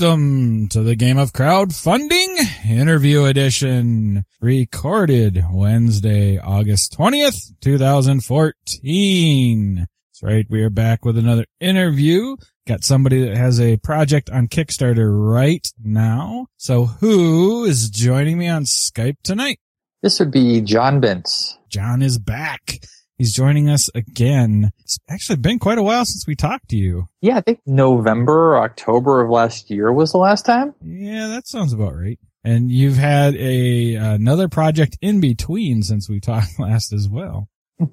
Welcome to the game of crowdfunding interview edition recorded Wednesday, August 20th, 2014. That's right. We are back with another interview. Got somebody that has a project on Kickstarter right now. So who is joining me on Skype tonight? This would be John Bintz. John is back. He's joining us again. It's actually been quite a while since we talked to you. Yeah, I think November, or October of last year was the last time. Yeah, that sounds about right. And you've had a another project in between since we talked last as well.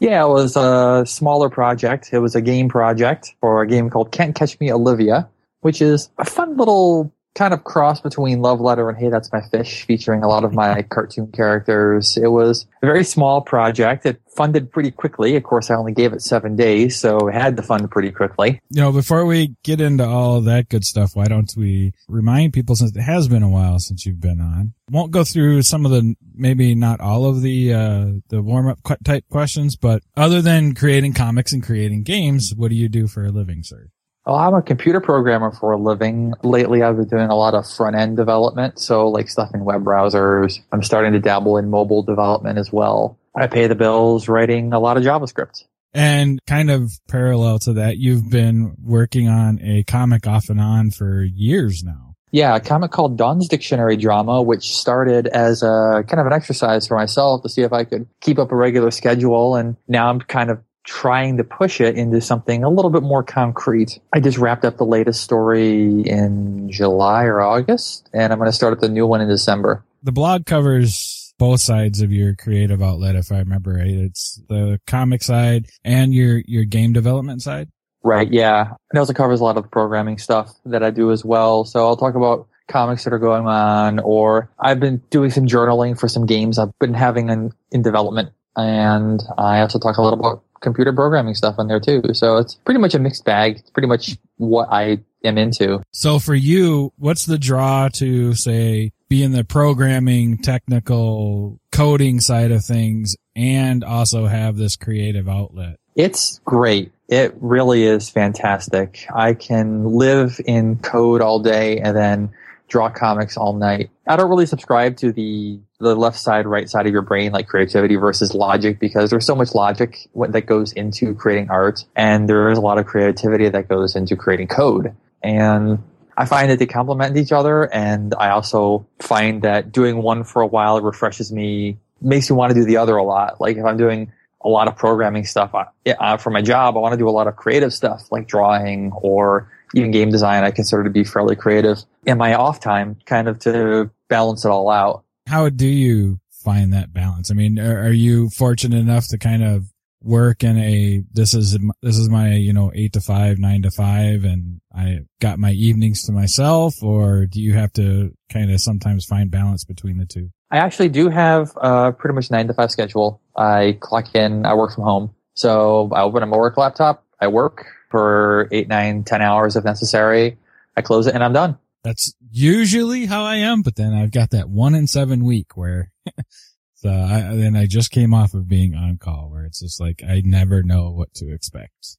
yeah, it was a smaller project. It was a game project for a game called Can't Catch Me Olivia, which is a fun little kind of cross between Love Letter and Hey That's My Fish, featuring a lot of my cartoon characters. It was a very small project. It funded pretty quickly. Of course, I only gave it seven days, so it had to fund pretty quickly. You know, before we get into all that good stuff, why don't we remind people since it has been a while since you've been on? Won't go through some of the, maybe not all of the, uh, the warm up type questions, but other than creating comics and creating games, what do you do for a living, sir? Well, I'm a computer programmer for a living. Lately, I've been doing a lot of front end development, so like stuff in web browsers. I'm starting to dabble in mobile development as well. I pay the bills writing a lot of JavaScript. And kind of parallel to that, you've been working on a comic off and on for years now. Yeah, a comic called Dawn's Dictionary Drama, which started as a kind of an exercise for myself to see if I could keep up a regular schedule. And now I'm kind of trying to push it into something a little bit more concrete. I just wrapped up the latest story in July or August, and I'm going to start up the new one in December. The blog covers both sides of your creative outlet, if I remember right. It's the comic side and your, your game development side. Right. Yeah. It also covers a lot of the programming stuff that I do as well. So I'll talk about comics that are going on, or I've been doing some journaling for some games I've been having in, in development. And I also talk a little about computer programming stuff on there too. So it's pretty much a mixed bag. It's pretty much what I am into. So for you, what's the draw to say be in the programming, technical coding side of things and also have this creative outlet? It's great. It really is fantastic. I can live in code all day and then draw comics all night. I don't really subscribe to the the left side, right side of your brain, like creativity versus logic, because there's so much logic that goes into creating art, and there is a lot of creativity that goes into creating code. And I find that they complement each other, and I also find that doing one for a while refreshes me, makes me want to do the other a lot. Like if I'm doing a lot of programming stuff uh, for my job, I want to do a lot of creative stuff like drawing or even game design. I consider to be fairly creative in my off time, kind of to balance it all out how do you find that balance? I mean, are, are, you fortunate enough to kind of work in a, this is, this is my, you know, eight to five, nine to five, and I got my evenings to myself, or do you have to kind of sometimes find balance between the two? I actually do have a pretty much nine to five schedule. I clock in, I work from home. So I open up my work laptop, I work for eight, nine, ten hours if necessary. I close it and I'm done. That's usually how I am, but then I've got that one in seven week where, so I, then I just came off of being on call where it's just like, I never know what to expect.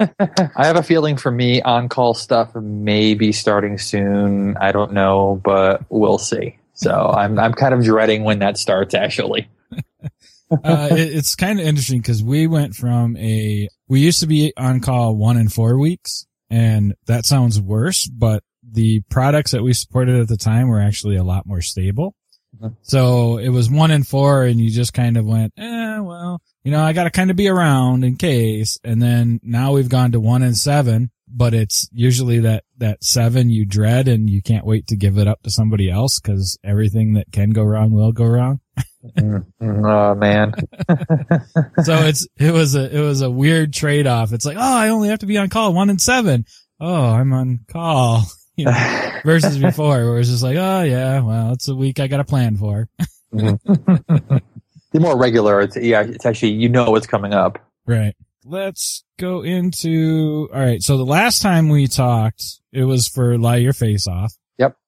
I have a feeling for me on call stuff may be starting soon. I don't know, but we'll see. So I'm, I'm kind of dreading when that starts actually. uh, it, it's kind of interesting because we went from a, we used to be on call one in four weeks and that sounds worse, but the products that we supported at the time were actually a lot more stable. Mm-hmm. So it was one in four and you just kind of went, eh, well, you know, I got to kind of be around in case. And then now we've gone to one in seven, but it's usually that, that seven you dread and you can't wait to give it up to somebody else because everything that can go wrong will go wrong. Mm-hmm. oh man. so it's, it was a, it was a weird trade off. It's like, oh, I only have to be on call one in seven. Oh, I'm on call. you know, versus before where it's just like, oh yeah, well, it's a week I got a plan for. mm-hmm. The more regular, it's yeah, it's actually you know what's coming up. Right. Let's go into all right. So the last time we talked, it was for Lie Your Face Off.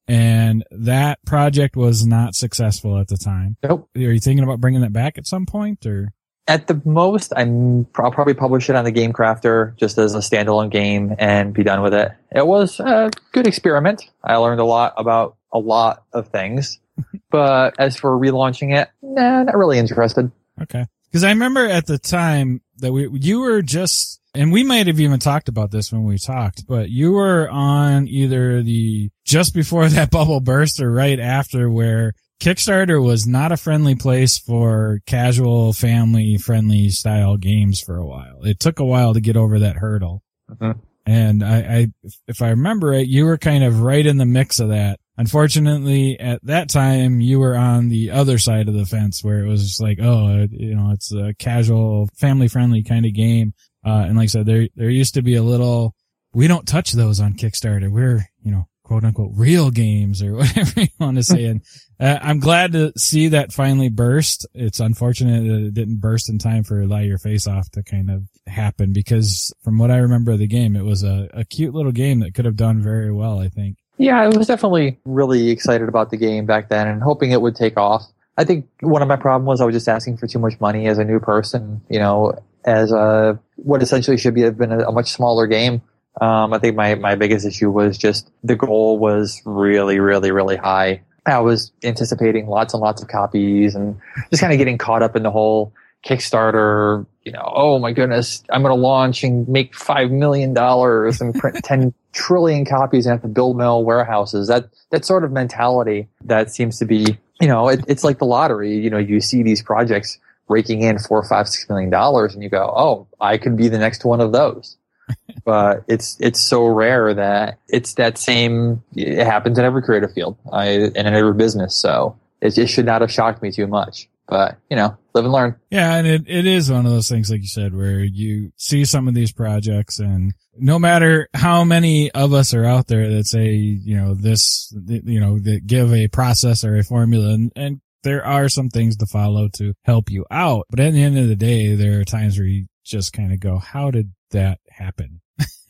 And that project was not successful at the time. Nope. Are you thinking about bringing that back at some point or? At the most, I'm I'll probably publish it on the Game Crafter just as a standalone game and be done with it. It was a good experiment. I learned a lot about a lot of things. but as for relaunching it, nah, not really interested. Okay. Because I remember at the time that we you were just and we might have even talked about this when we talked, but you were on either the just before that bubble burst or right after where Kickstarter was not a friendly place for casual family friendly style games for a while. It took a while to get over that hurdle. Mm-hmm. And I, I, if I remember it, you were kind of right in the mix of that. Unfortunately, at that time, you were on the other side of the fence where it was just like, oh, you know, it's a casual, family friendly kind of game. Uh, and like I said, there, there used to be a little, we don't touch those on Kickstarter. We're, you know, quote unquote real games or whatever you want to say. And uh, I'm glad to see that finally burst. It's unfortunate that it didn't burst in time for Lie Your Face Off to kind of happen because from what I remember of the game, it was a, a cute little game that could have done very well, I think. Yeah, I was definitely really excited about the game back then and hoping it would take off. I think one of my problems was I was just asking for too much money as a new person, you know, as a, what essentially should be have been a, a much smaller game. Um, I think my, my biggest issue was just the goal was really, really, really high. I was anticipating lots and lots of copies and just kind of getting caught up in the whole Kickstarter, you know, oh my goodness, I'm going to launch and make $5 million and print 10 trillion copies and have to build my own warehouses. That, that sort of mentality that seems to be, you know, it, it's like the lottery. You know, you see these projects raking in four, five, six million dollars and you go, oh, I could be the next one of those. but it's it's so rare that it's that same. It happens in every creative field, I, and in every business. So it, it should not have shocked me too much. But you know, live and learn. Yeah, and it, it is one of those things, like you said, where you see some of these projects, and no matter how many of us are out there that say, you know, this, you know, that give a process or a formula, and, and there are some things to follow to help you out. But at the end of the day, there are times where you just kind of go, how did that happen?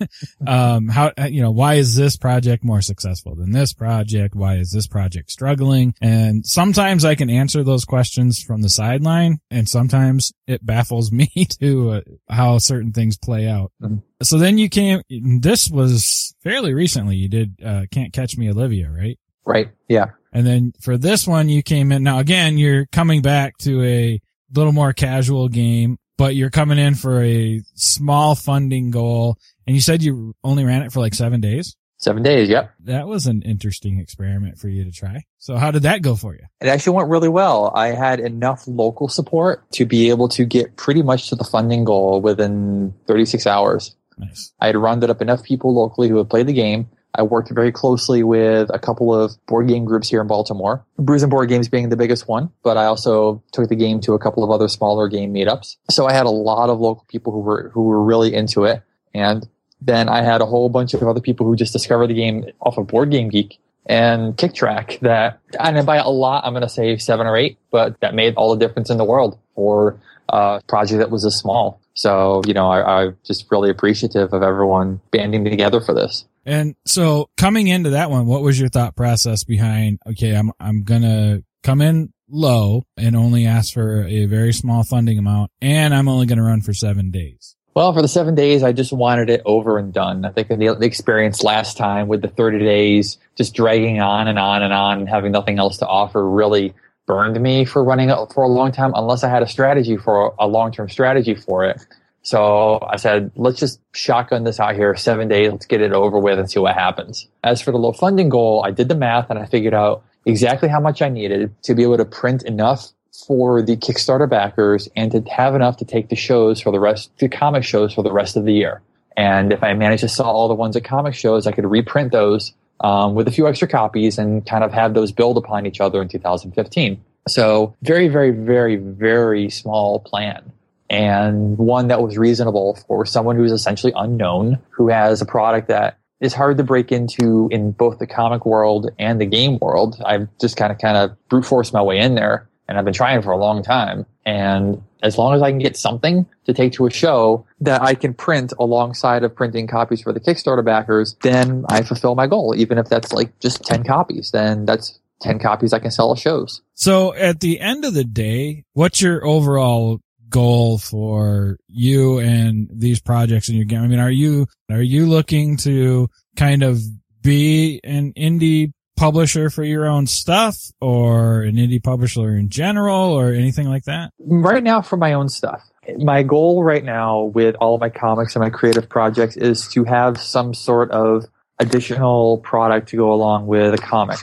um, how, you know, why is this project more successful than this project? Why is this project struggling? And sometimes I can answer those questions from the sideline and sometimes it baffles me to uh, how certain things play out. Mm-hmm. So then you came, this was fairly recently. You did, uh, Can't Catch Me Olivia, right? Right. Yeah. And then for this one, you came in. Now again, you're coming back to a little more casual game but you're coming in for a small funding goal. And you said you only ran it for like seven days. Seven days. Yep. That was an interesting experiment for you to try. So how did that go for you? It actually went really well. I had enough local support to be able to get pretty much to the funding goal within 36 hours. Nice. I had rounded up enough people locally who had played the game I worked very closely with a couple of board game groups here in Baltimore, Brews and Board Games being the biggest one, but I also took the game to a couple of other smaller game meetups. So I had a lot of local people who were, who were really into it. And then I had a whole bunch of other people who just discovered the game off of Board Game Geek and Kicktraq that, and by a lot, I'm going to say seven or eight, but that made all the difference in the world for uh, a project that was this small. So, you know, I, I'm just really appreciative of everyone banding together for this. And so coming into that one, what was your thought process behind, okay, I'm, I'm going to come in low and only ask for a very small funding amount and I'm only going to run for seven days? Well, for the seven days, I just wanted it over and done. I think the the experience last time with the 30 days just dragging on and on and on and having nothing else to offer really burned me for running for a long time unless I had a strategy for a long-term strategy for it. So I said, let's just shotgun this out here seven days. Let's get it over with and see what happens. As for the low funding goal, I did the math and I figured out exactly how much I needed to be able to print enough for the Kickstarter backers and to have enough to take the shows for the rest, the comic shows for the rest of the year. And if I managed to sell all the ones at comic shows, I could reprint those um, with a few extra copies and kind of have those build upon each other in 2015. So very, very, very, very small plan and one that was reasonable for someone who's essentially unknown, who has a product that is hard to break into in both the comic world and the game world. I've just kind of kind of brute forced my way in there and I've been trying for a long time. And as long as I can get something to take to a show that I can print alongside of printing copies for the Kickstarter backers, then I fulfill my goal. Even if that's like just 10 copies, then that's 10 copies I can sell at shows. So at the end of the day, what's your overall goal for you and these projects in your game? I mean, are you, are you looking to kind of be an indie publisher for your own stuff or an indie publisher in general or anything like that? Right now for my own stuff. My goal right now with all of my comics and my creative projects is to have some sort of additional product to go along with a comic.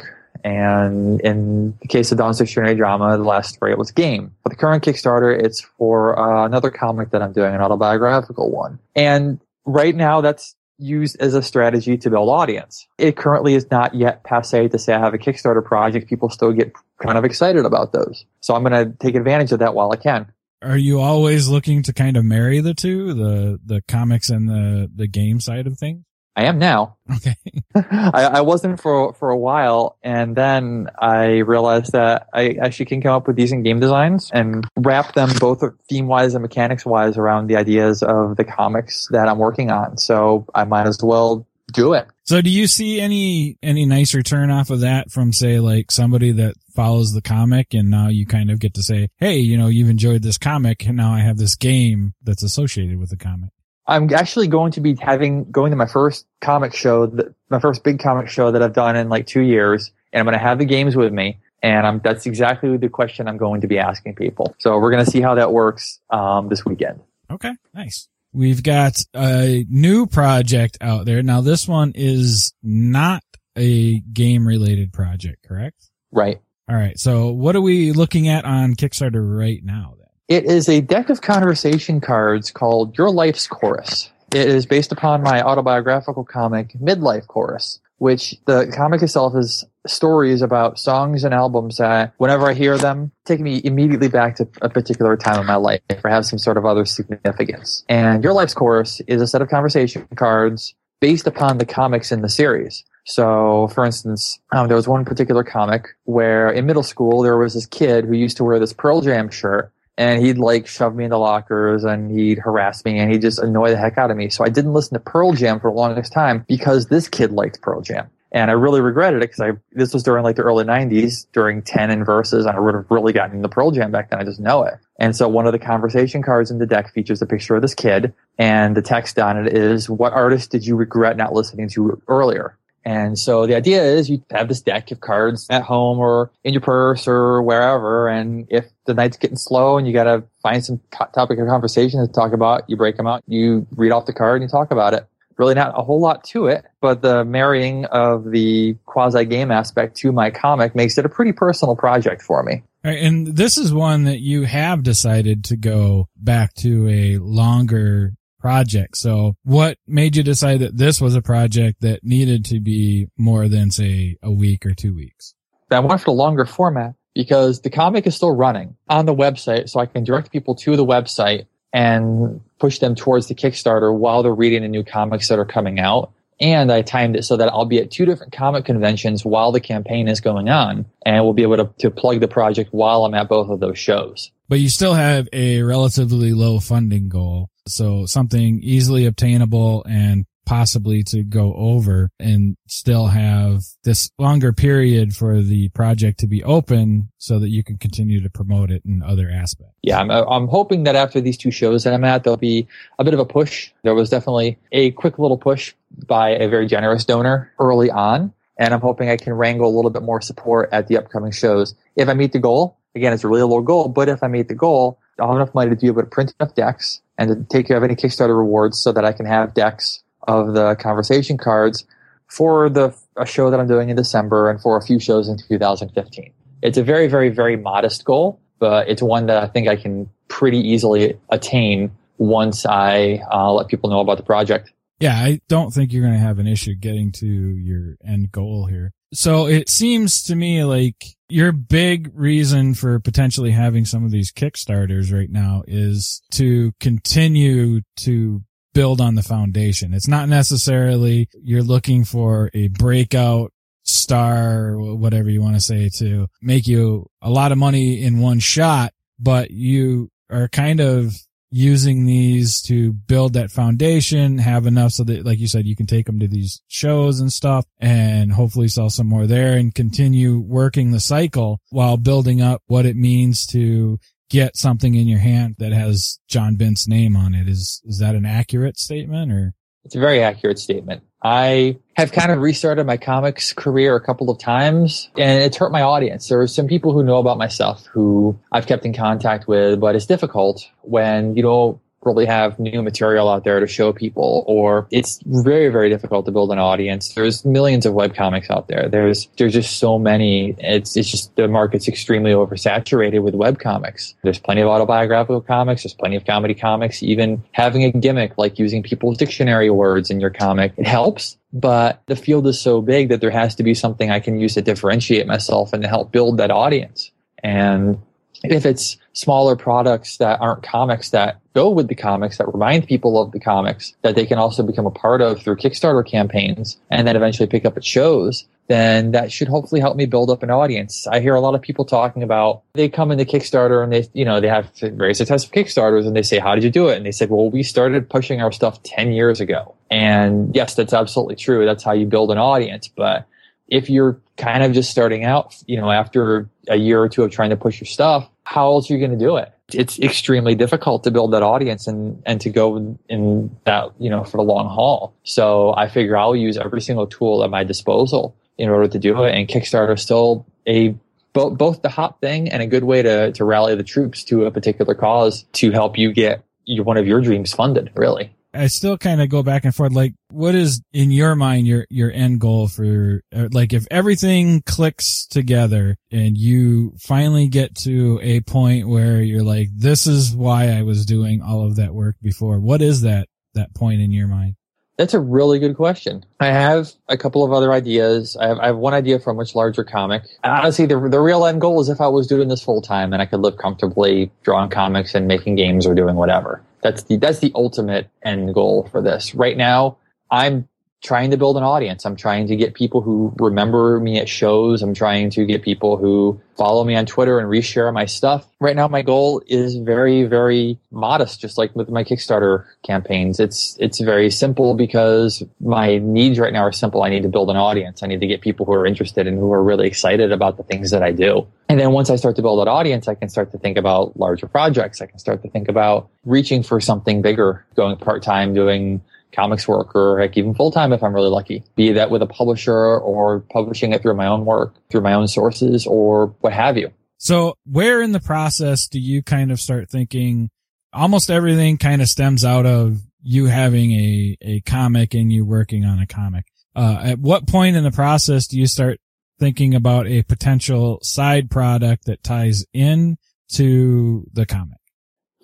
And in the case of Dawn's Dictionary Drama, the last story it was game. For the current Kickstarter, it's for uh, another comic that I'm doing, an autobiographical one. And right now, that's used as a strategy to build audience. It currently is not yet passe to say I have a Kickstarter project. People still get kind of excited about those. So I'm going to take advantage of that while I can. Are you always looking to kind of marry the two, the, the comics and the, the game side of things? I am now. Okay. I, I wasn't for for a while, and then I realized that I actually can come up with decent game designs and wrap them both theme wise and mechanics wise around the ideas of the comics that I'm working on. So I might as well do it. So do you see any any nice return off of that from say like somebody that follows the comic and now you kind of get to say, "Hey, you know, you've enjoyed this comic and now I have this game that's associated with the comic." I'm actually going to be having going to my first comic show, my first big comic show that I've done in like two years, and I'm going to have the games with me. And I'm, that's exactly the question I'm going to be asking people. So we're going to see how that works um, this weekend. Okay, nice. We've got a new project out there. Now, this one is not a game related project, correct? Right. All right. So, what are we looking at on Kickstarter right now? Then? It is a deck of conversation cards called Your Life's Chorus. It is based upon my autobiographical comic, Midlife Chorus, which the comic itself is stories about songs and albums that whenever I hear them, take me immediately back to a particular time in my life or have some sort of other significance. And Your Life's Chorus is a set of conversation cards based upon the comics in the series. So, for instance, um, there was one particular comic where in middle school there was this kid who used to wear this Pearl Jam shirt and he'd like shove me into lockers and he'd harass me and he'd just annoy the heck out of me. So I didn't listen to Pearl Jam for the longest time because this kid liked Pearl Jam. And I really regretted it because I, this was during like the early 90s during 10 and Vs. and I would have really gotten into Pearl Jam back then. I just know it. And so one of the conversation cards in the deck features a picture of this kid and the text on it is, what artist did you regret not listening to earlier? And so the idea is you have this deck of cards at home or in your purse or wherever. And if the night's getting slow and you got to find some topic of conversation to talk about, you break them out, you read off the card and you talk about it. Really not a whole lot to it, but the marrying of the quasi game aspect to my comic makes it a pretty personal project for me. And this is one that you have decided to go back to a longer project. So what made you decide that this was a project that needed to be more than say a week or two weeks? I wanted a longer format because the comic is still running on the website. So I can direct people to the website and push them towards the Kickstarter while they're reading the new comics that are coming out. And I timed it so that I'll be at two different comic conventions while the campaign is going on and we'll be able to, to plug the project while I'm at both of those shows. But you still have a relatively low funding goal. So something easily obtainable and possibly to go over and still have this longer period for the project to be open so that you can continue to promote it in other aspects. Yeah, I'm, I'm hoping that after these two shows that I'm at, there'll be a bit of a push. There was definitely a quick little push by a very generous donor early on. And I'm hoping I can wrangle a little bit more support at the upcoming shows. If I meet the goal, again, it's a really low goal, but if I meet the goal, I'll have enough money to be able to print enough decks and to take care of any Kickstarter rewards so that I can have decks of the conversation cards for the a show that I'm doing in December and for a few shows in 2015. It's a very, very, very modest goal, but it's one that I think I can pretty easily attain once I uh, let people know about the project. Yeah, I don't think you're going to have an issue getting to your end goal here. So it seems to me like your big reason for potentially having some of these Kickstarters right now is to continue to build on the foundation. It's not necessarily you're looking for a breakout star, whatever you want to say to make you a lot of money in one shot, but you are kind of using these to build that foundation, have enough so that, like you said, you can take them to these shows and stuff and hopefully sell some more there and continue working the cycle while building up what it means to get something in your hand that has John Bintz's name on it. Is is that an accurate statement or? It's a very accurate statement. I have kind of restarted my comics career a couple of times and it's hurt my audience. There are some people who know about myself who I've kept in contact with, but it's difficult when you don't really have new material out there to show people or it's very very difficult to build an audience. There's millions of web comics out there. There's there's just so many. It's it's just the market's extremely oversaturated with web comics there's plenty of autobiographical comics. There's plenty of comedy comics. Even having a gimmick like using people's dictionary words in your comic it helps. But the field is so big that there has to be something I can use to differentiate myself and to help build that audience. And if it's smaller products that aren't comics that go with the comics that remind people of the comics that they can also become a part of through Kickstarter campaigns and then eventually pick up at shows, then that should hopefully help me build up an audience. I hear a lot of people talking about they come into Kickstarter and they, you know, they have very successful Kickstarters and they say, how did you do it? And they said, well, we started pushing our stuff 10 years ago. And yes, that's absolutely true. That's how you build an audience. But if you're kind of just starting out, you know, after a year or two of trying to push your stuff, how else are you going to do it? It's extremely difficult to build that audience and, and to go in that, you know, for the long haul. So I figure I'll use every single tool at my disposal in order to do it. And Kickstarter is still a both, both the hot thing and a good way to, to rally the troops to a particular cause to help you get your, one of your dreams funded, really. I still kind of go back and forth. Like, what is in your mind your your end goal for uh, like if everything clicks together and you finally get to a point where you're like, this is why I was doing all of that work before. What is that that point in your mind? That's a really good question. I have a couple of other ideas. I have, I have one idea for a much larger comic. Honestly, the, the real end goal is if I was doing this full time and I could live comfortably drawing comics and making games or doing whatever. That's the that's the ultimate end goal for this. Right now, I'm trying to build an audience. I'm trying to get people who remember me at shows. I'm trying to get people who follow me on Twitter and reshare my stuff. Right now, my goal is very, very modest, just like with my Kickstarter campaigns. It's, it's very simple because my needs right now are simple. I need to build an audience. I need to get people who are interested and who are really excited about the things that I do. And then once I start to build that audience, I can start to think about larger projects. I can start to think about reaching for something bigger, going part time, doing comics work or heck, even full time if I'm really lucky. Be that with a publisher or publishing it through my own work, through my own sources or what have you. So where in the process do you kind of start thinking almost everything kind of stems out of you having a, a comic and you working on a comic? Uh, at what point in the process do you start thinking about a potential side product that ties in to the comic?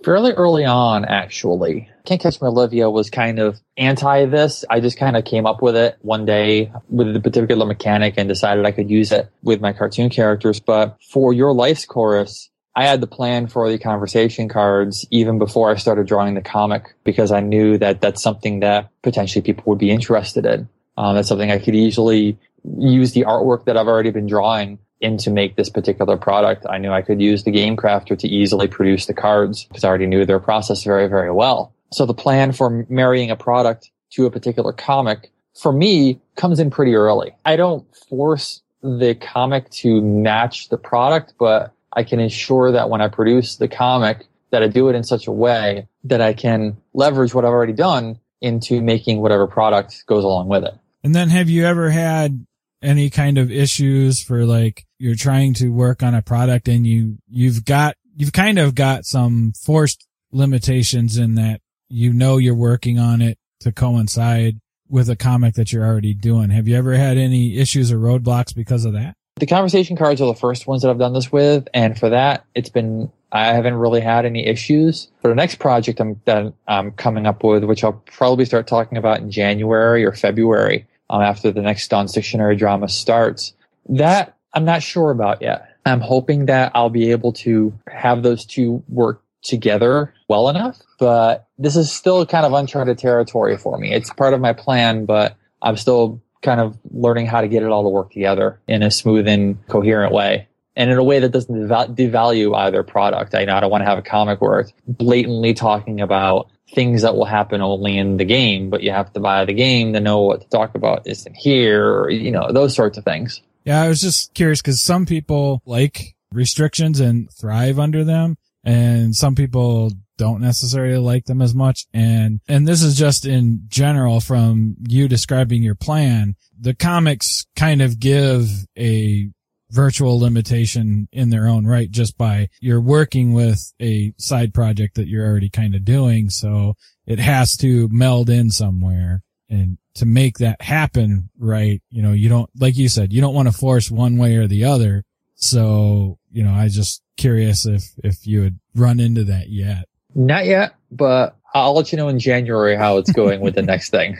fairly early on, actually. Can't Catch Me Olivia was kind of anti this. I just kind of came up with it one day with the particular mechanic and decided I could use it with my cartoon characters. But for Your Life's Chorus, I had the plan for the conversation cards even before I started drawing the comic because I knew that that's something that potentially people would be interested in. Um, that's something I could easily use the artwork that I've already been drawing in to make this particular product. I knew I could use the game crafter to easily produce the cards because I already knew their process very, very well. So the plan for marrying a product to a particular comic for me comes in pretty early. I don't force the comic to match the product, but I can ensure that when I produce the comic that I do it in such a way that I can leverage what I've already done into making whatever product goes along with it. And then have you ever had any kind of issues for like you're trying to work on a product and you you've got you've kind of got some forced limitations in that you know you're working on it to coincide with a comic that you're already doing. Have you ever had any issues or roadblocks because of that? The conversation cards are the first ones that I've done this with, and for that, it's been I haven't really had any issues. For the next project I'm that I'm coming up with, which I'll probably start talking about in January or February, um, after the next Dawn's Dictionary drama starts. That I'm not sure about yet. I'm hoping that I'll be able to have those two work together well enough, but this is still kind of uncharted territory for me. It's part of my plan, but I'm still kind of learning how to get it all to work together in a smooth and coherent way. And in a way that doesn't devalue either product. I know I don't want to have a comic where it's blatantly talking about things that will happen only in the game, but you have to buy the game to know what to talk about isn't here, or, you know, those sorts of things. Yeah, I was just curious because some people like restrictions and thrive under them. And some people don't necessarily like them as much. And, and this is just in general from you describing your plan. The comics kind of give a virtual limitation in their own right just by you're working with a side project that you're already kind of doing. So it has to meld in somewhere and to make that happen right. You know, you don't, like you said, you don't want to force one way or the other. So, you know, I just curious if, if you had run into that yet. Not yet, but I'll let you know in January how it's going with the next thing.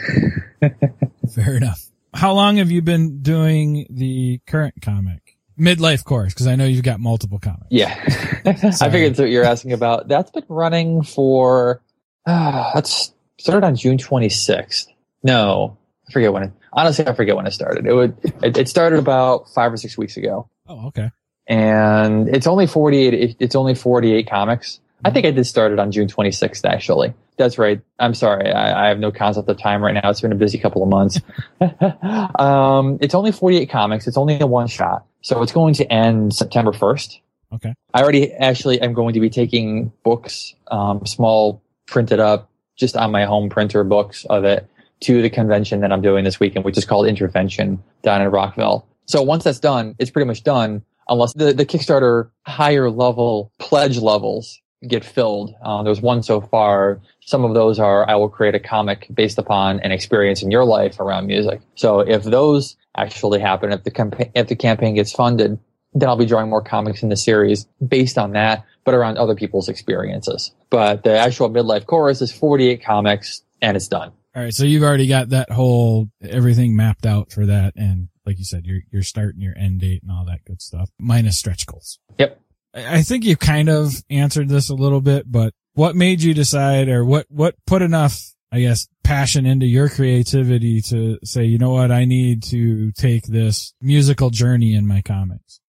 Fair enough. How long have you been doing the current comic? midlife chorus because I know you've got multiple comics. Yeah, I figured that's what you're asking about. That's been running for uh, that's started on June 26th. No, I forget when. It, honestly, I forget when it started. It would it, it, started about five or six weeks ago. Oh, okay. And it's only 48. It, it's only 48 comics. I think I did start it on June 26th, actually. That's right. I'm sorry. I, I, have no concept of time right now. It's been a busy couple of months. um, it's only 48 comics. It's only a one shot. So it's going to end September 1st. Okay. I already actually am going to be taking books, um, small printed up, just on my home printer books of it to the convention that I'm doing this weekend, which is called Intervention down in Rockville. So once that's done, it's pretty much done unless the, the Kickstarter higher level pledge levels get filled. Uh, there's one so far. Some of those are I will create a comic based upon an experience in your life around music. So if those actually happen, if the campaign if the campaign gets funded, then I'll be drawing more comics in the series based on that, but around other people's experiences. But the actual midlife chorus is 48 comics and it's done. All right, so you've already got that whole everything mapped out for that, and like you said, your your start and your end date and all that good stuff, minus stretch goals. Yep. I think you kind of answered this a little bit, but what made you decide or what, what put enough, I guess, passion into your creativity to say, you know what, I need to take this musical journey in my comics?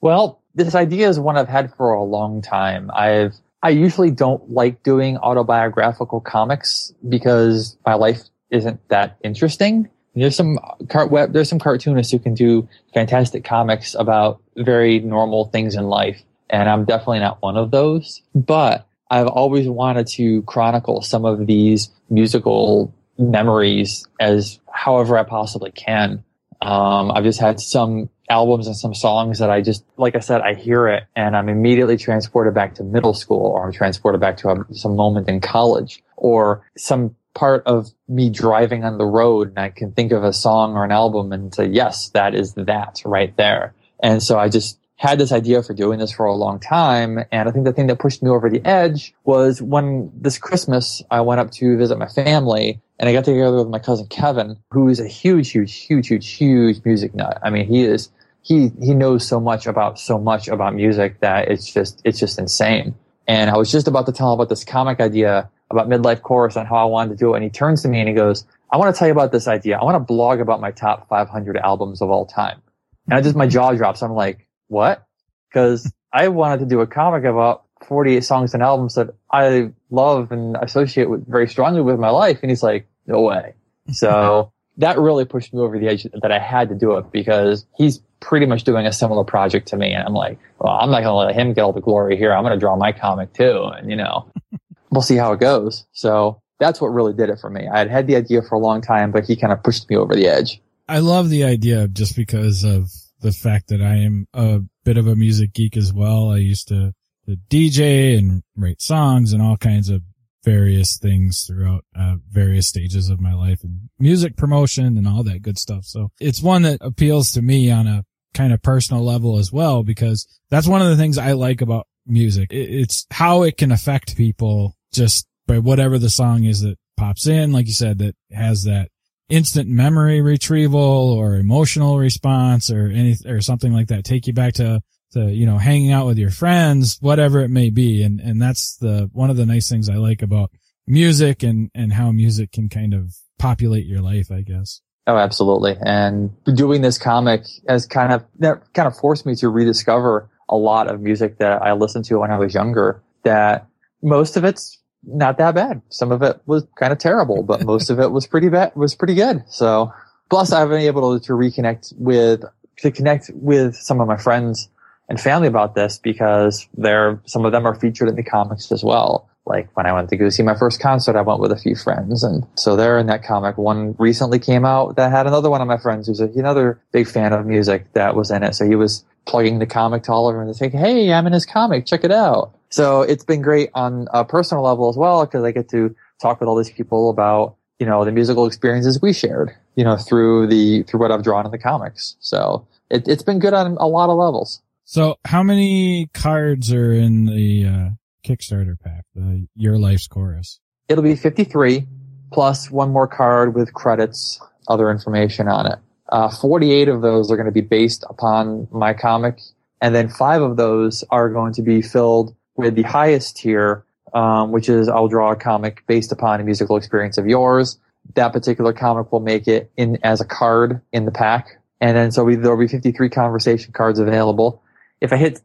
Well, this idea is one I've had for a long time. I've, I usually don't like doing autobiographical comics because my life isn't that interesting. There's some car- web, there's some cartoonists who can do fantastic comics about very normal things in life and I'm definitely not one of those. But I've always wanted to chronicle some of these musical memories as however I possibly can. Um, I've just had some albums and some songs that I just, like I said, I hear it and I'm immediately transported back to middle school or I'm transported back to a, some moment in college or some part of me driving on the road and I can think of a song or an album and say, yes, that is that right there. And so I just had this idea for doing this for a long time. And I think the thing that pushed me over the edge was when this Christmas I went up to visit my family and I got together with my cousin Kevin, who is a huge, huge, huge, huge, huge music nut. I mean, he is, he, he knows so much about so much about music that it's just, it's just insane. And I was just about to tell him about this comic idea about midlife chorus and how I wanted to do it. And he turns to me and he goes, I want to tell you about this idea. I want to blog about my top 500 albums of all time. And I just, my jaw drops. I'm like, what? Because I wanted to do a comic about 48 songs and albums that I love and associate with very strongly with my life. And he's like, no way. So that really pushed me over the edge that I had to do it because he's pretty much doing a similar project to me. And I'm like, well, I'm not going to let him get all the glory here. I'm going to draw my comic too. And you know, we'll see how it goes. So that's what really did it for me. I had had the idea for a long time, but he kind of pushed me over the edge. I love the idea just because of the fact that I am a bit of a music geek as well. I used to, to DJ and write songs and all kinds of various things throughout uh, various stages of my life and music promotion and all that good stuff. So it's one that appeals to me on a kind of personal level as well, because that's one of the things I like about music. It's how it can affect people just by whatever the song is that pops in. Like you said, that has that instant memory retrieval or emotional response or any or something like that take you back to to you know hanging out with your friends whatever it may be and and that's the one of the nice things i like about music and and how music can kind of populate your life i guess oh absolutely and doing this comic has kind of that kind of forced me to rediscover a lot of music that i listened to when i was younger that most of it's not that bad. Some of it was kind of terrible, but most of it was pretty bad, was pretty good. So plus I've been able to, to reconnect with, to connect with some of my friends and family about this because they're some of them are featured in the comics as well. Like when I went to go see my first concert, I went with a few friends, and so they're in that comic. One recently came out that had another one of my friends who's another big fan of music that was in it. So he was plugging the comic to all of them and saying, "Hey, I'm in his comic. Check it out." So it's been great on a personal level as well because I get to talk with all these people about you know the musical experiences we shared, you know, through the through what I've drawn in the comics. So it, it's been good on a lot of levels. So how many cards are in the uh, Kickstarter pack, the Your Life's Chorus? It'll be 53 plus one more card with credits, other information on it. Uh, 48 of those are going to be based upon my comic, and then five of those are going to be filled with the highest tier, um, which is I'll draw a comic based upon a musical experience of yours. That particular comic will make it in as a card in the pack, and then so we, there'll be 53 conversation cards available. If I hit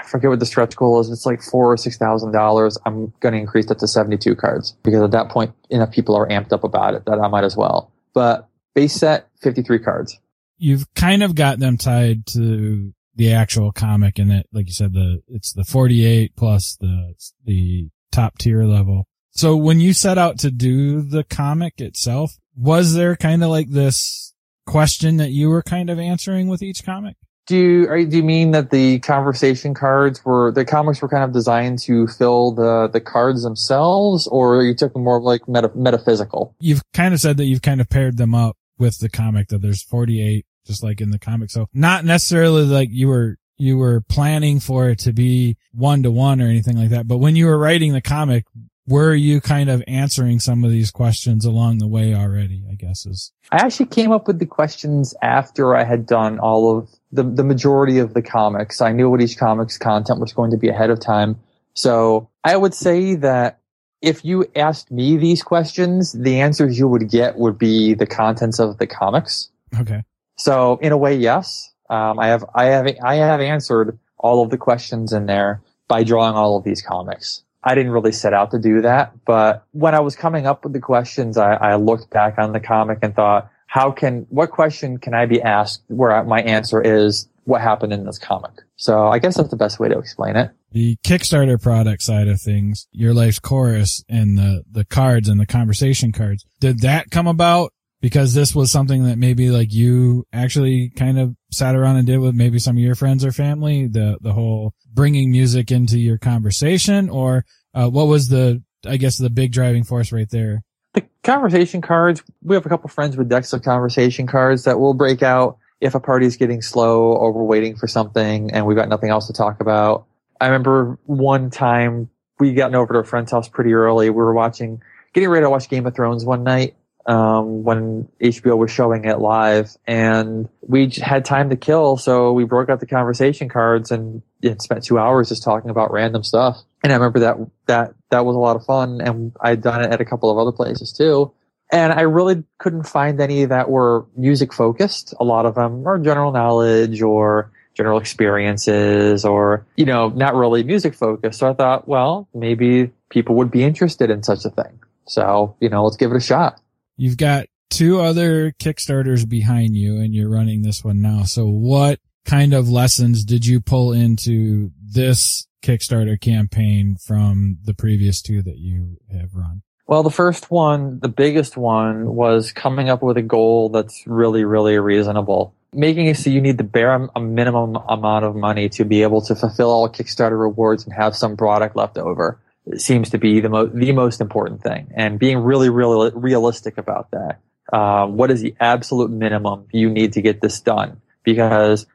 I forget what the stretch goal is. It's like four or six thousand dollars. I'm going to increase that to seventy-two cards because at that point, enough people are amped up about it that I might as well. But base set, fifty-three cards. You've kind of got them tied to the actual comic, and that, like you said, the it's the forty-eight plus the the top tier level. So when you set out to do the comic itself, was there kind of like this question that you were kind of answering with each comic? Do you, are, do you mean that the conversation cards were the comics were kind of designed to fill the the cards themselves, or you took them more like meta, metaphysical? You've kind of said that you've kind of paired them up with the comic that there's 48, just like in the comic. So not necessarily like you were you were planning for it to be one to one or anything like that, but when you were writing the comic, were you kind of answering some of these questions along the way already? I guess is. I actually came up with the questions after I had done all of the the majority of the comics. I knew what each comic's content was going to be ahead of time. So I would say that if you asked me these questions, the answers you would get would be the contents of the comics. Okay. So in a way, yes. Um, I have I have I have answered all of the questions in there by drawing all of these comics. I didn't really set out to do that, but when I was coming up with the questions, I, I looked back on the comic and thought, how can, what question can I be asked where my answer is what happened in this comic? So I guess that's the best way to explain it. The Kickstarter product side of things, your life's chorus and the, the cards and the conversation cards, did that come about because this was something that maybe like you actually kind of sat around and did with maybe some of your friends or family, the, the whole bringing music into your conversation or, uh, what was the, I guess the big driving force right there? The conversation cards, we have a couple friends with decks of conversation cards that will break out if a party's getting slow or we're waiting for something and we've got nothing else to talk about. I remember one time we gotten over to a friend's house pretty early. We were watching, getting ready to watch Game of Thrones one night um, when HBO was showing it live, and we had time to kill, so we broke out the conversation cards and spent two hours just talking about random stuff. And I remember that that that was a lot of fun, and I'd done it at a couple of other places too. And I really couldn't find any that were music focused. A lot of them are general knowledge or general experiences or, you know, not really music focused. So I thought, well, maybe people would be interested in such a thing. So, you know, let's give it a shot. You've got two other Kickstarters behind you and you're running this one now. So what kind of lessons did you pull into this Kickstarter campaign from the previous two that you have run? Well, the first one, the biggest one was coming up with a goal that's really, really reasonable. Making it so you need to bear a minimum amount of money to be able to fulfill all Kickstarter rewards and have some product left over seems to be the most the most important thing, and being really, really realistic about that. Uh, what is the absolute minimum you need to get this done? Because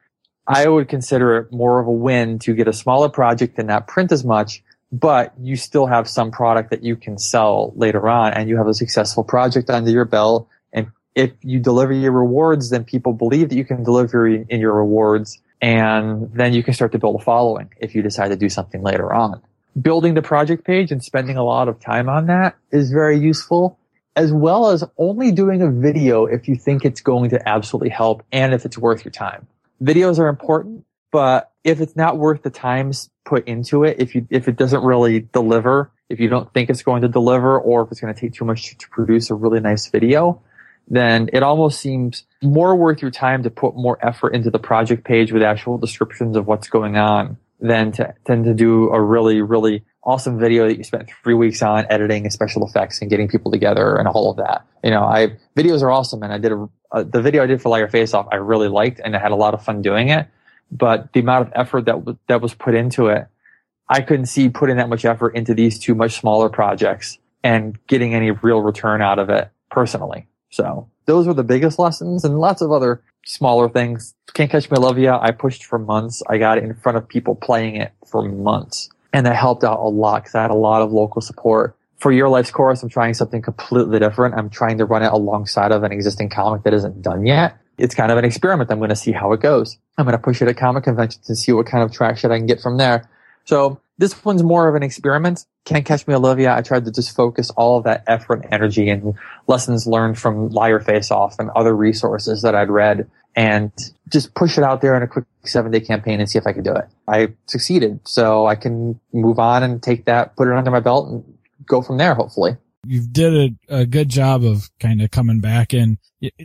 I would consider it more of a win to get a smaller project and not print as much, but you still have some product that you can sell later on, and you have a successful project under your belt. And if you deliver your rewards, then people believe that you can deliver in your rewards, and then you can start to build a following if you decide to do something later on building the project page and spending a lot of time on that is very useful, as well as only doing a video if you think it's going to absolutely help and if it's worth your time. Videos are important, but if it's not worth the time put into it, if you, if it doesn't really deliver, if you don't think it's going to deliver or if it's going to take too much to produce a really nice video, then it almost seems more worth your time to put more effort into the project page with actual descriptions of what's going on than to than to do a really really awesome video that you spent three weeks on editing and special effects and getting people together and all of that. You know, I videos are awesome, and I did a, uh, the video I did for Liar Face Off. I really liked, and I had a lot of fun doing it. But the amount of effort that w- that was put into it, I couldn't see putting that much effort into these two much smaller projects and getting any real return out of it personally. So those were the biggest lessons, and lots of other smaller things. Can't Catch Me Love Ya, I pushed for months. I got it in front of people playing it for months and that helped out a lot because I had a lot of local support. For Your Life's Chorus, I'm trying something completely different. I'm trying to run it alongside of an existing comic that isn't done yet. It's kind of an experiment. I'm going to see how it goes. I'm going to push it at comic conventions and see what kind of traction I can get from there. So this one's more of an experiment. Can't Catch Me Olivia. I tried to just focus all of that effort and energy and lessons learned from Liar Face Off and other resources that I'd read and just push it out there in a quick seven day campaign and see if I could do it. I succeeded. So I can move on and take that, put it under my belt and go from there, hopefully. You did a, a good job of kind of coming back and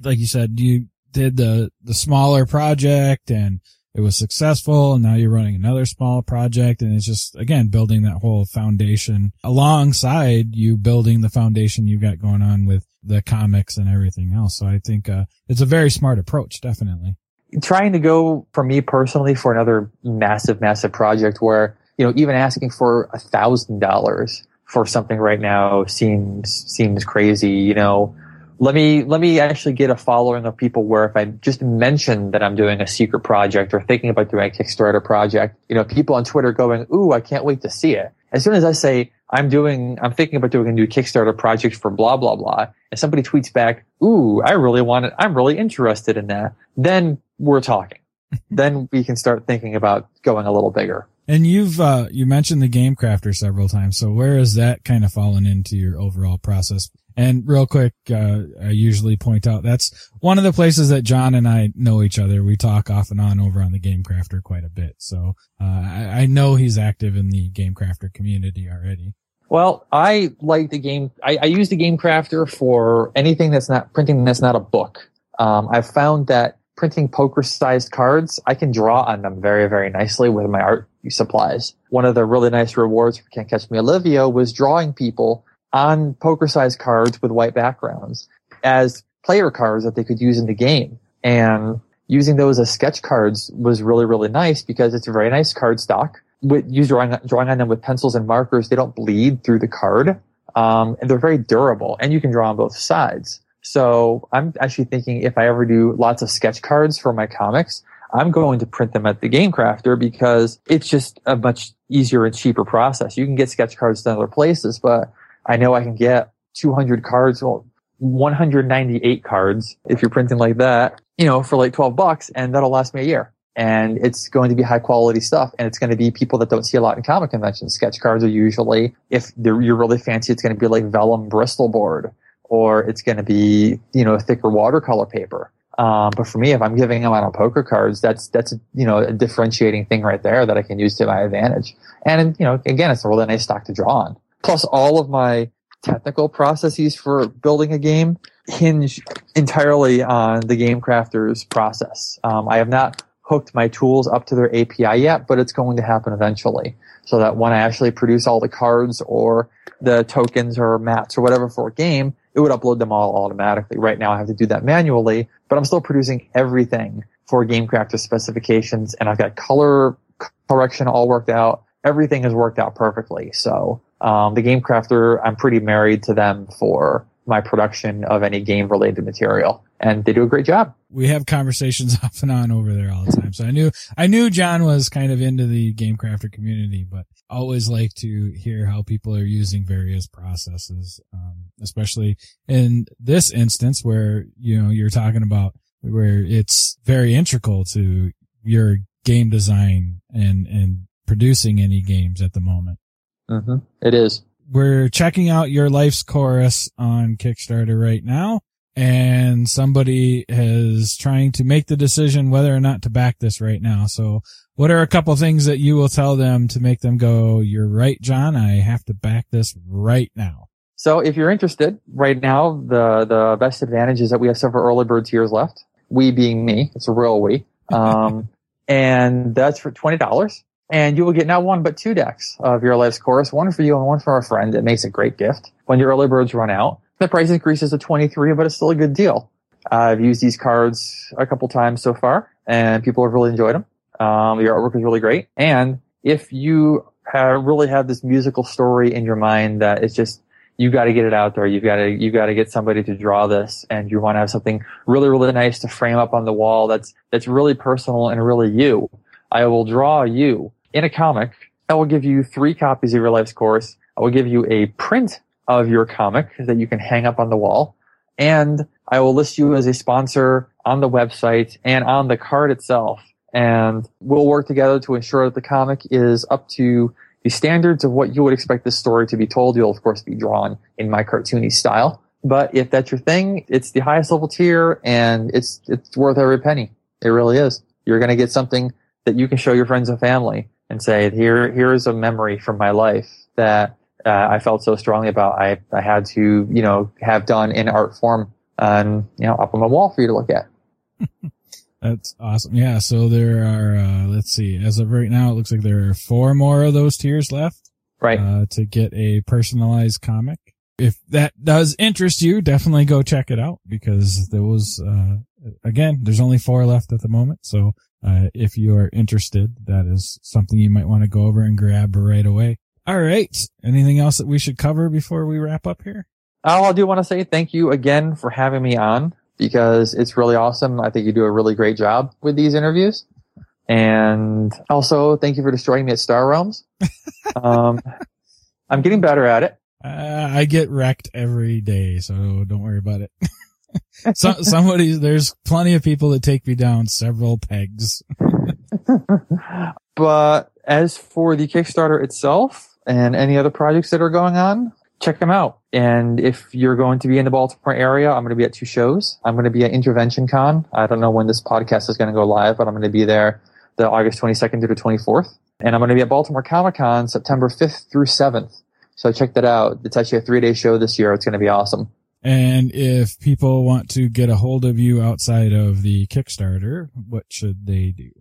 like you said, you did the, the smaller project and it was successful and now you're running another small project and it's just again building that whole foundation alongside you building the foundation you've got going on with the comics and everything else. So i think uh, it's a very smart approach definitely. Trying to go for me personally for another massive massive project where you know even asking for a thousand dollars for something right now seems seems crazy you know let me let me actually get a following of people where if I just mention that I'm doing a secret project or thinking about doing a Kickstarter project, you know, people on Twitter going, "Ooh, I can't wait to see it." As soon as I say I'm doing, I'm thinking about doing a new Kickstarter project for blah blah blah, and somebody tweets back, "Ooh, I really want it. I'm really interested in that," then we're talking. then we can start thinking about going a little bigger. And you've uh, you mentioned the Game Crafter several times. So where has that kind of fallen into your overall process? And real quick, uh, I usually point out that's one of the places that John and I know each other. We talk off and on over on the Game Crafter quite a bit. So uh, I, I know he's active in the Game Crafter community already. Well, I like the game. I, I use the Game Crafter for anything that's not printing that's not a book. Um, I've found that printing poker sized cards, I can draw on them very, very nicely with my art supplies. One of the really nice rewards for Can't Catch Me Olivia was drawing people on poker sized cards with white backgrounds as player cards that they could use in the game. And using those as sketch cards was really, really nice because it's a very nice card stock. With you drawing, drawing on them with pencils and markers, they don't bleed through the card. Um, and they're very durable and you can draw on both sides. So I'm actually thinking if I ever do lots of sketch cards for my comics, I'm going to print them at the Game Crafter because it's just a much easier and cheaper process. You can get sketch cards in other places, but I know I can get 200 cards, well, 198 cards if you're printing like that, you know, for like 12 bucks and that'll last me a year. And it's going to be high quality stuff and it's going to be people that don't see a lot in comic conventions. Sketch cards are usually, if you're really fancy, it's going to be like vellum Bristol board or it's going to be, you know, a thicker watercolor paper. Um, but for me, if I'm giving them out on poker cards, that's that's you know a differentiating thing right there that I can use to my advantage. And you know, again, it's a really nice stock to draw on. Plus, all of my technical processes for building a game hinge entirely on the game crafter's process. Um, I have not hooked my tools up to their API yet, but it's going to happen eventually. So that when I actually produce all the cards or the tokens or mats or whatever for a game, it would upload them all automatically. Right now I have to do that manually, but I'm still producing everything for GameCrafter specifications and I've got color correction all worked out. Everything has worked out perfectly. So um, the Game Crafter, I'm pretty married to them for my production of any game related material and they do a great job. We have conversations off and on over there all the time. So I knew, I knew John was kind of into the Game Crafter community, but always like to hear how people are using various processes, um, especially in this instance where, you know, you're talking about where it's very integral to your game design and, and producing any games at the moment. Mm-hmm. It is. We're checking out your life's chorus on Kickstarter right now. And somebody is trying to make the decision whether or not to back this right now. So what are a couple things that you will tell them to make them go, you're right, John. I have to back this right now. So if you're interested, right now the the best advantage is that we have several early bird tiers left. We being me, it's a real we. Um, and that's for twenty dollars. And you will get not one but two decks of your life's chorus, one for you and one for a friend. It makes a great gift. When your early birds run out, the price increases to 23, but it's still a good deal. I've used these cards a couple times so far, and people have really enjoyed them. Um, the artwork is really great. And if you have really have this musical story in your mind that it's just you got to get it out there. You've got to you got to get somebody to draw this, and you want to have something really really nice to frame up on the wall. That's that's really personal and really you. I will draw you in a comic. I will give you three copies of your life's chorus. I will give you a print of your comic that you can hang up on the wall, and I will list you as a sponsor on the website and on the card itself. And we'll work together to ensure that the comic is up to the standards of what you would expect this story to be told. You'll of course be drawn in my cartoony style. But if that's your thing, it's the highest level tier and it's, it's worth every penny. It really is. You're going to get something that you can show your friends and family and say, here, here is a memory from my life that uh, I felt so strongly about. I, I had to, you know, have done in art form and, you know, up on the wall for you to look at. That's awesome. Yeah. So there are, uh, let's see, as of right now, it looks like there are four more of those tiers left. Right. Uh, to get a personalized comic. If that does interest you, definitely go check it out because there was, uh, again, there's only four left at the moment. So, uh, if you are interested, that is something you might want to go over and grab right away. All right. Anything else that we should cover before we wrap up here? Oh, I do want to say thank you again for having me on because it's really awesome. I think you do a really great job with these interviews. And also, thank you for destroying me at Star Realms. um, I'm getting better at it. Uh, I get wrecked every day, so don't worry about it. so, somebody, there's plenty of people that take me down several pegs. but as for the Kickstarter itself and any other projects that are going on, check them out. And if you're going to be in the Baltimore area, I'm going to be at two shows. I'm going to be at Intervention Con. I don't know when this podcast is going to go live, but I'm going to be there the August 22nd through the 24th. And I'm going to be at Baltimore Comic Con September 5th through 7th. So check that out. It's actually a three day show this year. It's going to be awesome. And if people want to get a hold of you outside of the Kickstarter, what should they do?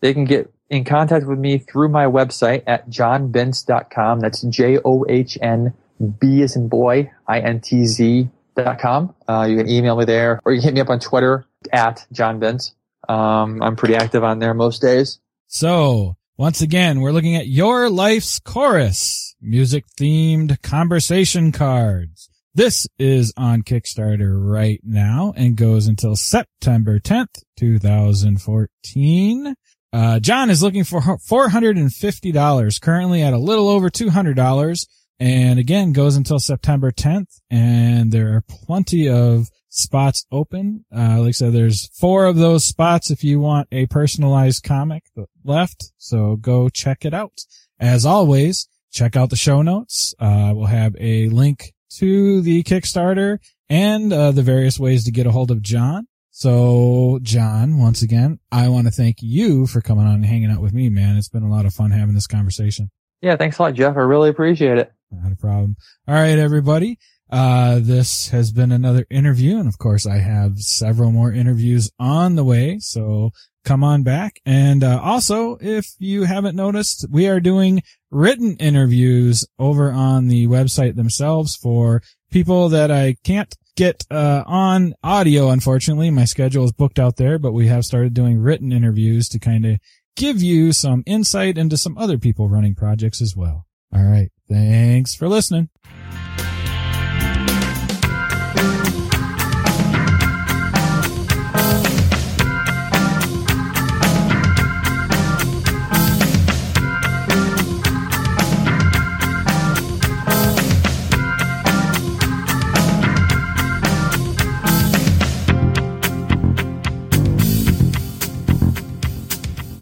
They can get in contact with me through my website at johnbintz.com. That's J O H N B is in boy, I-N-T-Z dot com. Uh, you can email me there or you can hit me up on Twitter at John Bintz. Um, I'm pretty active on there most days. So once again, we're looking at your life's chorus, music themed conversation cards. This is on Kickstarter right now and goes until September 10th, 2014. Uh, John is looking for $450, currently at a little over $200 and again goes until September 10th and there are plenty of spots open. Uh, like I said, there's four of those spots if you want a personalized comic left. So go check it out. As always, check out the show notes. Uh, we'll have a link to the Kickstarter and uh, the various ways to get a hold of John. So, John, once again, I want to thank you for coming on and hanging out with me, man. It's been a lot of fun having this conversation. Yeah, thanks a lot, Jeff. I really appreciate it. Not a problem. All right, everybody. Uh, this has been another interview. And of course, I have several more interviews on the way. So come on back. And, uh, also, if you haven't noticed, we are doing written interviews over on the website themselves for people that I can't get, uh, on audio. Unfortunately, my schedule is booked out there, but we have started doing written interviews to kind of give you some insight into some other people running projects as well. All right. Thanks for listening.